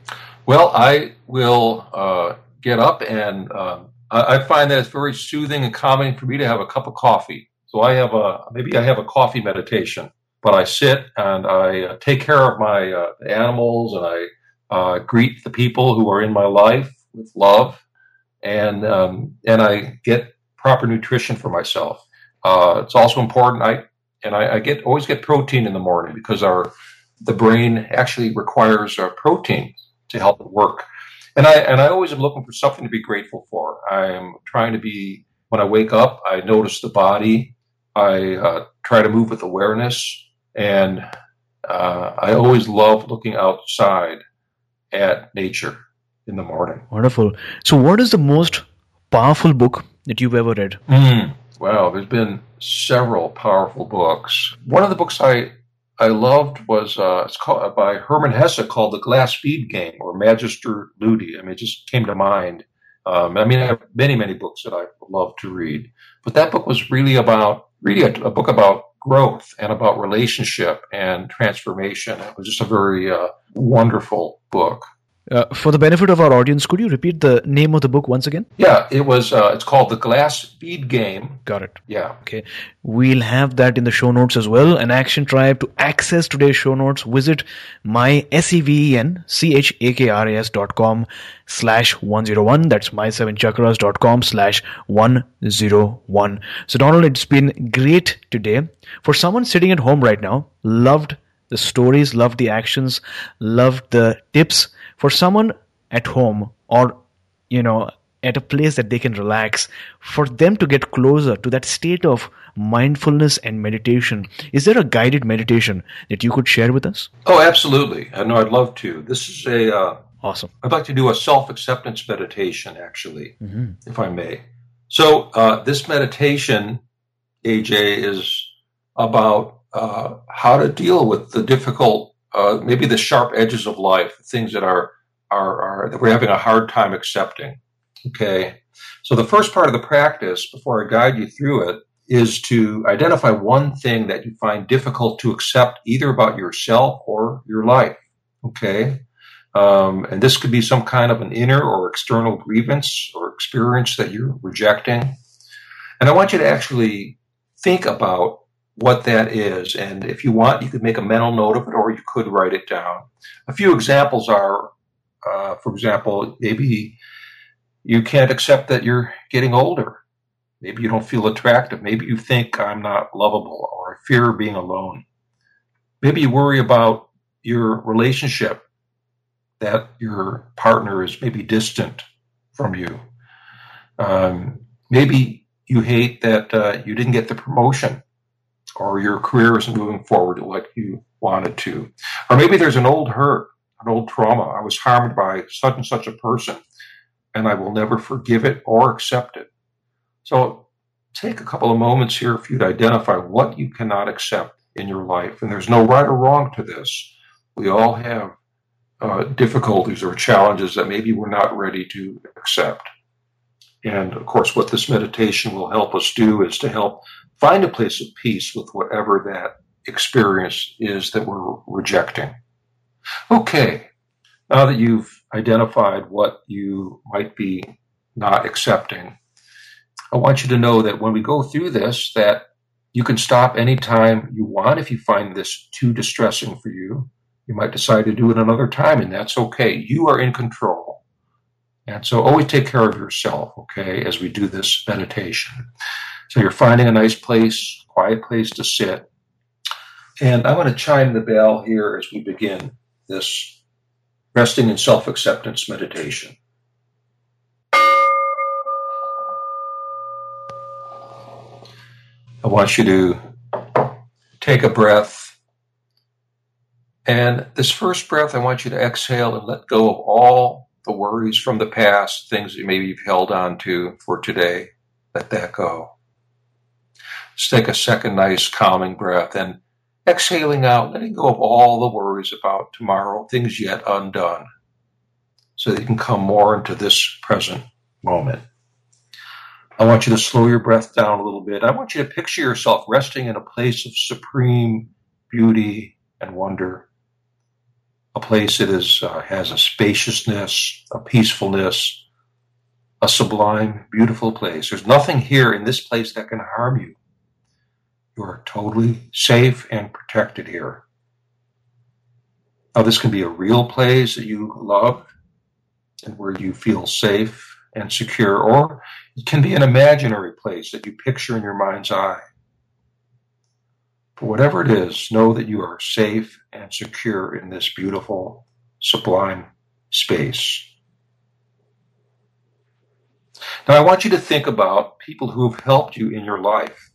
Well, I will uh, get up and um, I find that it's very soothing and calming for me to have a cup of coffee. So I have a maybe I have a coffee meditation, but I sit and I uh, take care of my uh, animals and I uh, greet the people who are in my life with love, and um, and I get proper nutrition for myself. Uh, it's also important. I and I, I, get always get protein in the morning because our the brain actually requires uh, protein to help it work and I and I always am looking for something to be grateful for. I am trying to be when I wake up. I notice the body. I uh, try to move with awareness, and uh, I always love looking outside at nature in the morning. Wonderful. So, what is the most powerful book that you've ever read? Mm, well, there's been several powerful books. One of the books I I loved was uh, it's called uh, by Hermann Hesse called The Glass Bead Game or Magister Ludi. I mean, it just came to mind. Um, I mean, I have many, many books that I love to read, but that book was really about really a, a book about growth and about relationship and transformation. It was just a very uh, wonderful book. Uh, for the benefit of our audience, could you repeat the name of the book once again? Yeah, it was. Uh, it's called The Glass Bead Game. Got it. Yeah. Okay. We'll have that in the show notes as well. An action tribe to access today's show notes. Visit my S-E-V-E-N C-H-A-K-R-A-S dot com slash 101. That's my7chakras dot com slash 101. So Donald, it's been great today. For someone sitting at home right now, loved the stories, loved the actions, loved the tips for someone at home or you know at a place that they can relax for them to get closer to that state of mindfulness and meditation is there a guided meditation that you could share with us? Oh absolutely. I know i'd love to. This is a uh, awesome. I'd like to do a self-acceptance meditation actually mm-hmm. if i may. So uh, this meditation aj is about uh, how to deal with the difficult uh, maybe the sharp edges of life, things that are, are, are that we're having a hard time accepting. Okay. So the first part of the practice, before I guide you through it, is to identify one thing that you find difficult to accept either about yourself or your life. Okay. Um, and this could be some kind of an inner or external grievance or experience that you're rejecting. And I want you to actually think about what that is. And if you want, you could make a mental note of it or you could write it down. A few examples are, uh, for example, maybe you can't accept that you're getting older. Maybe you don't feel attractive. Maybe you think I'm not lovable or fear being alone. Maybe you worry about your relationship that your partner is maybe distant from you. Um, maybe you hate that uh, you didn't get the promotion or your career isn't moving forward like you wanted to. Or maybe there's an old hurt, an old trauma. I was harmed by such and such a person, and I will never forgive it or accept it. So take a couple of moments here for you to identify what you cannot accept in your life. And there's no right or wrong to this. We all have uh, difficulties or challenges that maybe we're not ready to accept. And of course, what this meditation will help us do is to help find a place of peace with whatever that experience is that we're rejecting. Okay, now that you've identified what you might be not accepting, I want you to know that when we go through this, that you can stop anytime you want if you find this too distressing for you. You might decide to do it another time, and that's okay. You are in control. And so always take care of yourself, okay, as we do this meditation. So you're finding a nice place, quiet place to sit. And I'm going to chime the bell here as we begin this resting in self acceptance meditation. I want you to take a breath. And this first breath, I want you to exhale and let go of all the worries from the past, things that maybe you've held on to for today. Let that go. Just take a second nice calming breath and exhaling out, letting go of all the worries about tomorrow, things yet undone, so that you can come more into this present moment. I want you to slow your breath down a little bit. I want you to picture yourself resting in a place of supreme beauty and wonder, a place that is uh, has a spaciousness, a peacefulness, a sublime, beautiful place. There's nothing here in this place that can harm you. You are totally safe and protected here. Now, this can be a real place that you love and where you feel safe and secure, or it can be an imaginary place that you picture in your mind's eye. But whatever it is, know that you are safe and secure in this beautiful, sublime space. Now, I want you to think about people who have helped you in your life.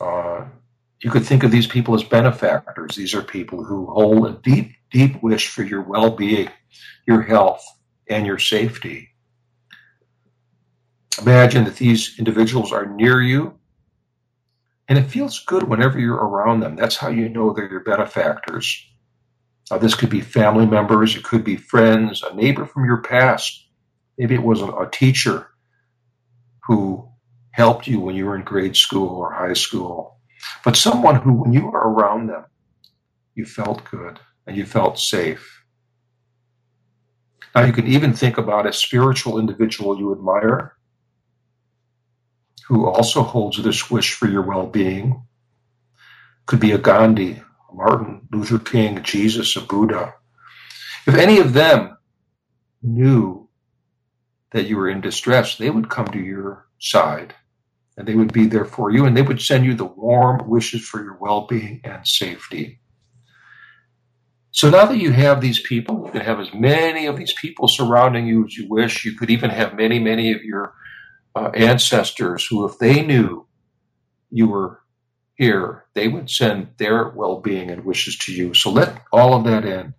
You could think of these people as benefactors. These are people who hold a deep, deep wish for your well being, your health, and your safety. Imagine that these individuals are near you, and it feels good whenever you're around them. That's how you know they're your benefactors. This could be family members, it could be friends, a neighbor from your past. Maybe it was a teacher who helped you when you were in grade school or high school, but someone who, when you were around them, you felt good and you felt safe. Now, you can even think about a spiritual individual you admire who also holds this wish for your well being. Could be a Gandhi, a Martin Luther King, Jesus, a Buddha. If any of them knew that you were in distress, they would come to your side and they would be there for you and they would send you the warm wishes for your well being and safety. So now that you have these people, you can have as many of these people surrounding you as you wish. You could even have many, many of your uh, ancestors who, if they knew you were here, they would send their well being and wishes to you. So let all of that in.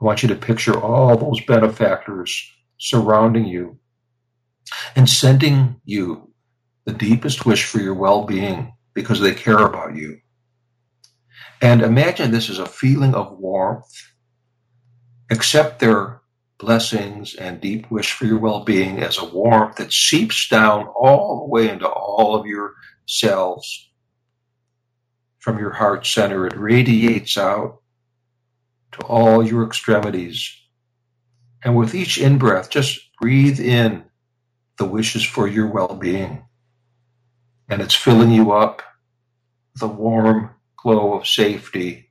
I want you to picture all those benefactors surrounding you and sending you the deepest wish for your well being because they care about you. And imagine this is a feeling of warmth. Accept their blessings and deep wish for your well being as a warmth that seeps down all the way into all of your cells. From your heart center, it radiates out to all your extremities. And with each in breath, just breathe in the wishes for your well being. And it's filling you up the warm glow of safety,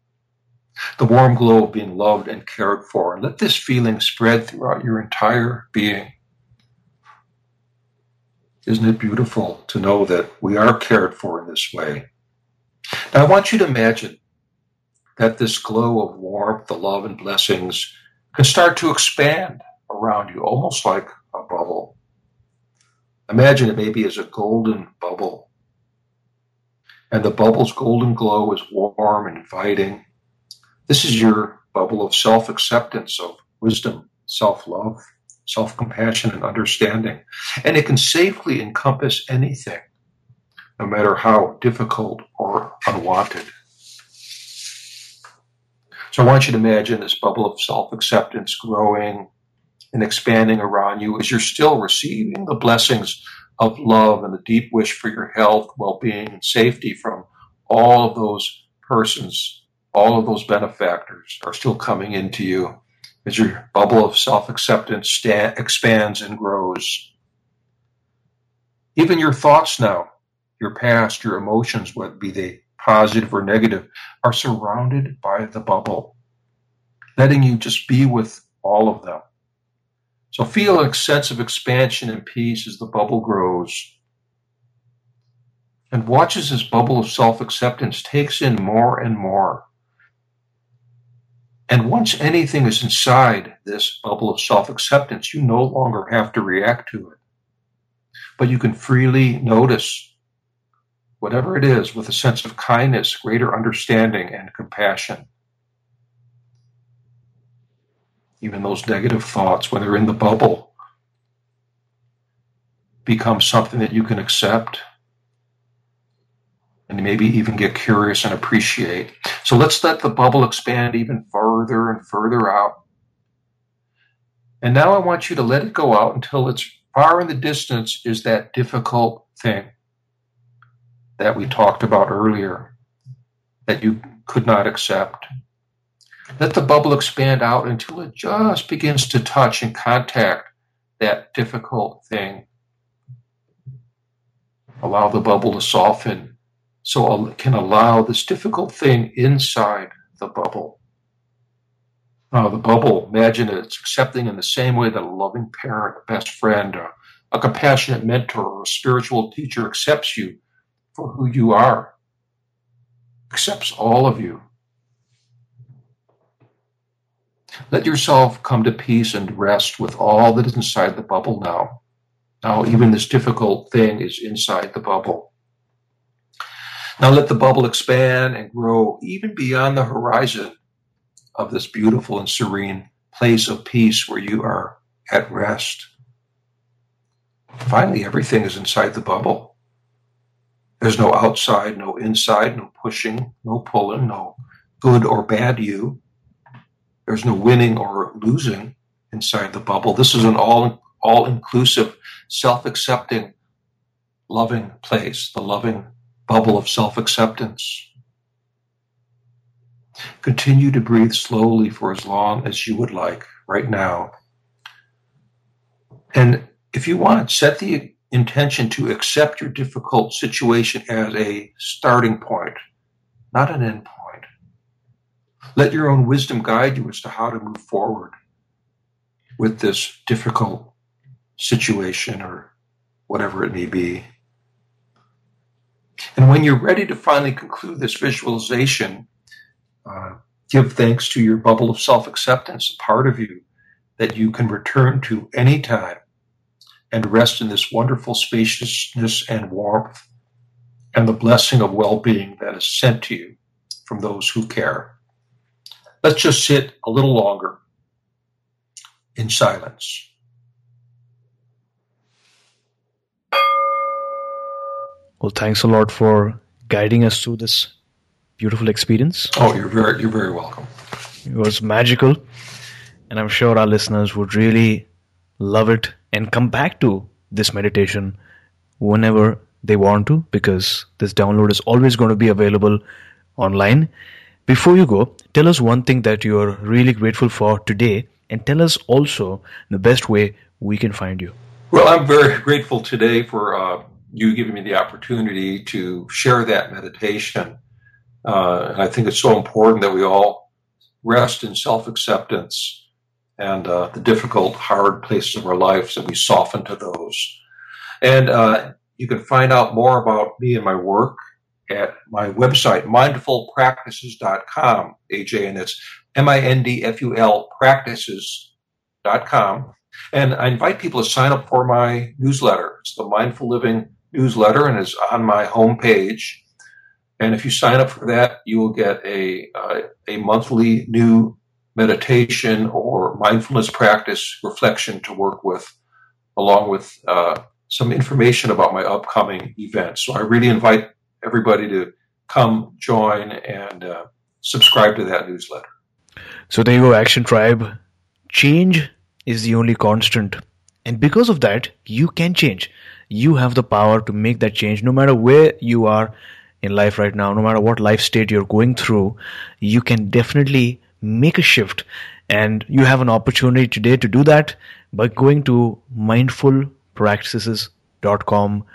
the warm glow of being loved and cared for. And let this feeling spread throughout your entire being. Isn't it beautiful to know that we are cared for in this way? Now, I want you to imagine that this glow of warmth, the love, and blessings can start to expand around you, almost like a bubble. Imagine it maybe as a golden bubble. And the bubble's golden glow is warm and inviting. This is your bubble of self acceptance, of wisdom, self love, self compassion, and understanding. And it can safely encompass anything, no matter how difficult or unwanted. So I want you to imagine this bubble of self acceptance growing and expanding around you as you're still receiving the blessings of love and the deep wish for your health, well being, and safety from all of those persons, all of those benefactors are still coming into you as your bubble of self acceptance sta- expands and grows. Even your thoughts now, your past, your emotions, whether be they positive or negative, are surrounded by the bubble, letting you just be with all of them. So feel a sense of expansion and peace as the bubble grows. And watch as this bubble of self acceptance takes in more and more and once anything is inside this bubble of self acceptance, you no longer have to react to it. But you can freely notice whatever it is with a sense of kindness, greater understanding, and compassion. Even those negative thoughts, when they're in the bubble, become something that you can accept and maybe even get curious and appreciate. So let's let the bubble expand even further and further out. And now I want you to let it go out until it's far in the distance is that difficult thing that we talked about earlier that you could not accept. Let the bubble expand out until it just begins to touch and contact that difficult thing. Allow the bubble to soften so it can allow this difficult thing inside the bubble. Now, the bubble, imagine it's accepting in the same way that a loving parent, a best friend, a, a compassionate mentor, or a spiritual teacher accepts you for who you are, accepts all of you. Let yourself come to peace and rest with all that is inside the bubble now. Now, even this difficult thing is inside the bubble. Now let the bubble expand and grow even beyond the horizon of this beautiful and serene place of peace where you are at rest. Finally, everything is inside the bubble. There's no outside, no inside, no pushing, no pulling, no good or bad you. There's no winning or losing inside the bubble. This is an all all inclusive, self accepting, loving place, the loving bubble of self acceptance. Continue to breathe slowly for as long as you would like right now. And if you want, set the intention to accept your difficult situation as a starting point, not an end point. Let your own wisdom guide you as to how to move forward with this difficult situation or whatever it may be. And when you're ready to finally conclude this visualization, uh, give thanks to your bubble of self acceptance, a part of you that you can return to anytime and rest in this wonderful spaciousness and warmth and the blessing of well being that is sent to you from those who care. Let's just sit a little longer in silence. Well, thanks a lot for guiding us through this beautiful experience. Oh, you're very you're very welcome. It was magical, and I'm sure our listeners would really love it and come back to this meditation whenever they want to because this download is always going to be available online. Before you go, tell us one thing that you're really grateful for today and tell us also the best way we can find you. Well, I'm very grateful today for uh, you giving me the opportunity to share that meditation. Uh, and I think it's so important that we all rest in self acceptance and uh, the difficult, hard places of our lives that we soften to those. And uh, you can find out more about me and my work at my website, mindfulpractices.com, AJ, and it's M-I-N-D-F-U-L practices.com. And I invite people to sign up for my newsletter. It's the Mindful Living newsletter and is on my homepage. And if you sign up for that, you will get a, uh, a monthly new meditation or mindfulness practice reflection to work with, along with uh, some information about my upcoming events. So I really invite everybody to come join and uh, subscribe to that newsletter. So there you go, Action Tribe. Change is the only constant. And because of that, you can change. You have the power to make that change no matter where you are in life right now, no matter what life state you're going through, you can definitely make a shift. And you have an opportunity today to do that by going to mindfulpractices.com,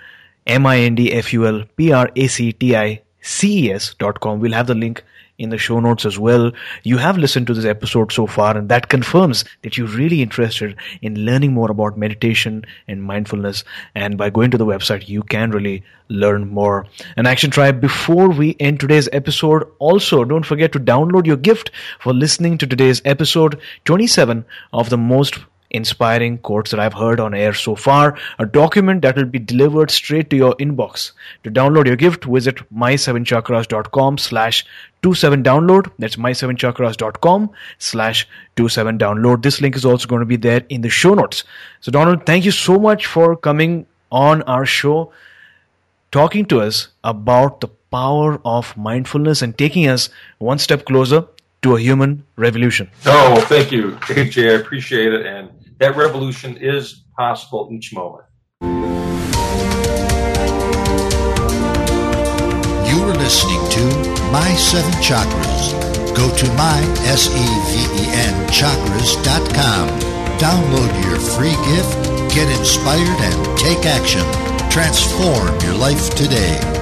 M-I-N-D-F-U-L-P-R-A-C-T-I-C-E-S.com. We'll have the link in the show notes as well. You have listened to this episode so far, and that confirms that you're really interested in learning more about meditation and mindfulness. And by going to the website, you can really learn more. And Action Tribe, before we end today's episode, also don't forget to download your gift for listening to today's episode 27 of the most inspiring quotes that I've heard on air so far, a document that will be delivered straight to your inbox. To download your gift, visit my7chakras.com slash 27download. That's my7chakras.com slash 27download. This link is also going to be there in the show notes. So Donald, thank you so much for coming on our show, talking to us about the power of mindfulness and taking us one step closer to a human revolution. Oh, thank you, (laughs) AJ. I appreciate it. And that revolution is possible each moment. You are listening to My Seven Chakras. Go to my, S-E-V-E-N, chakras.com. Download your free gift, get inspired, and take action. Transform your life today.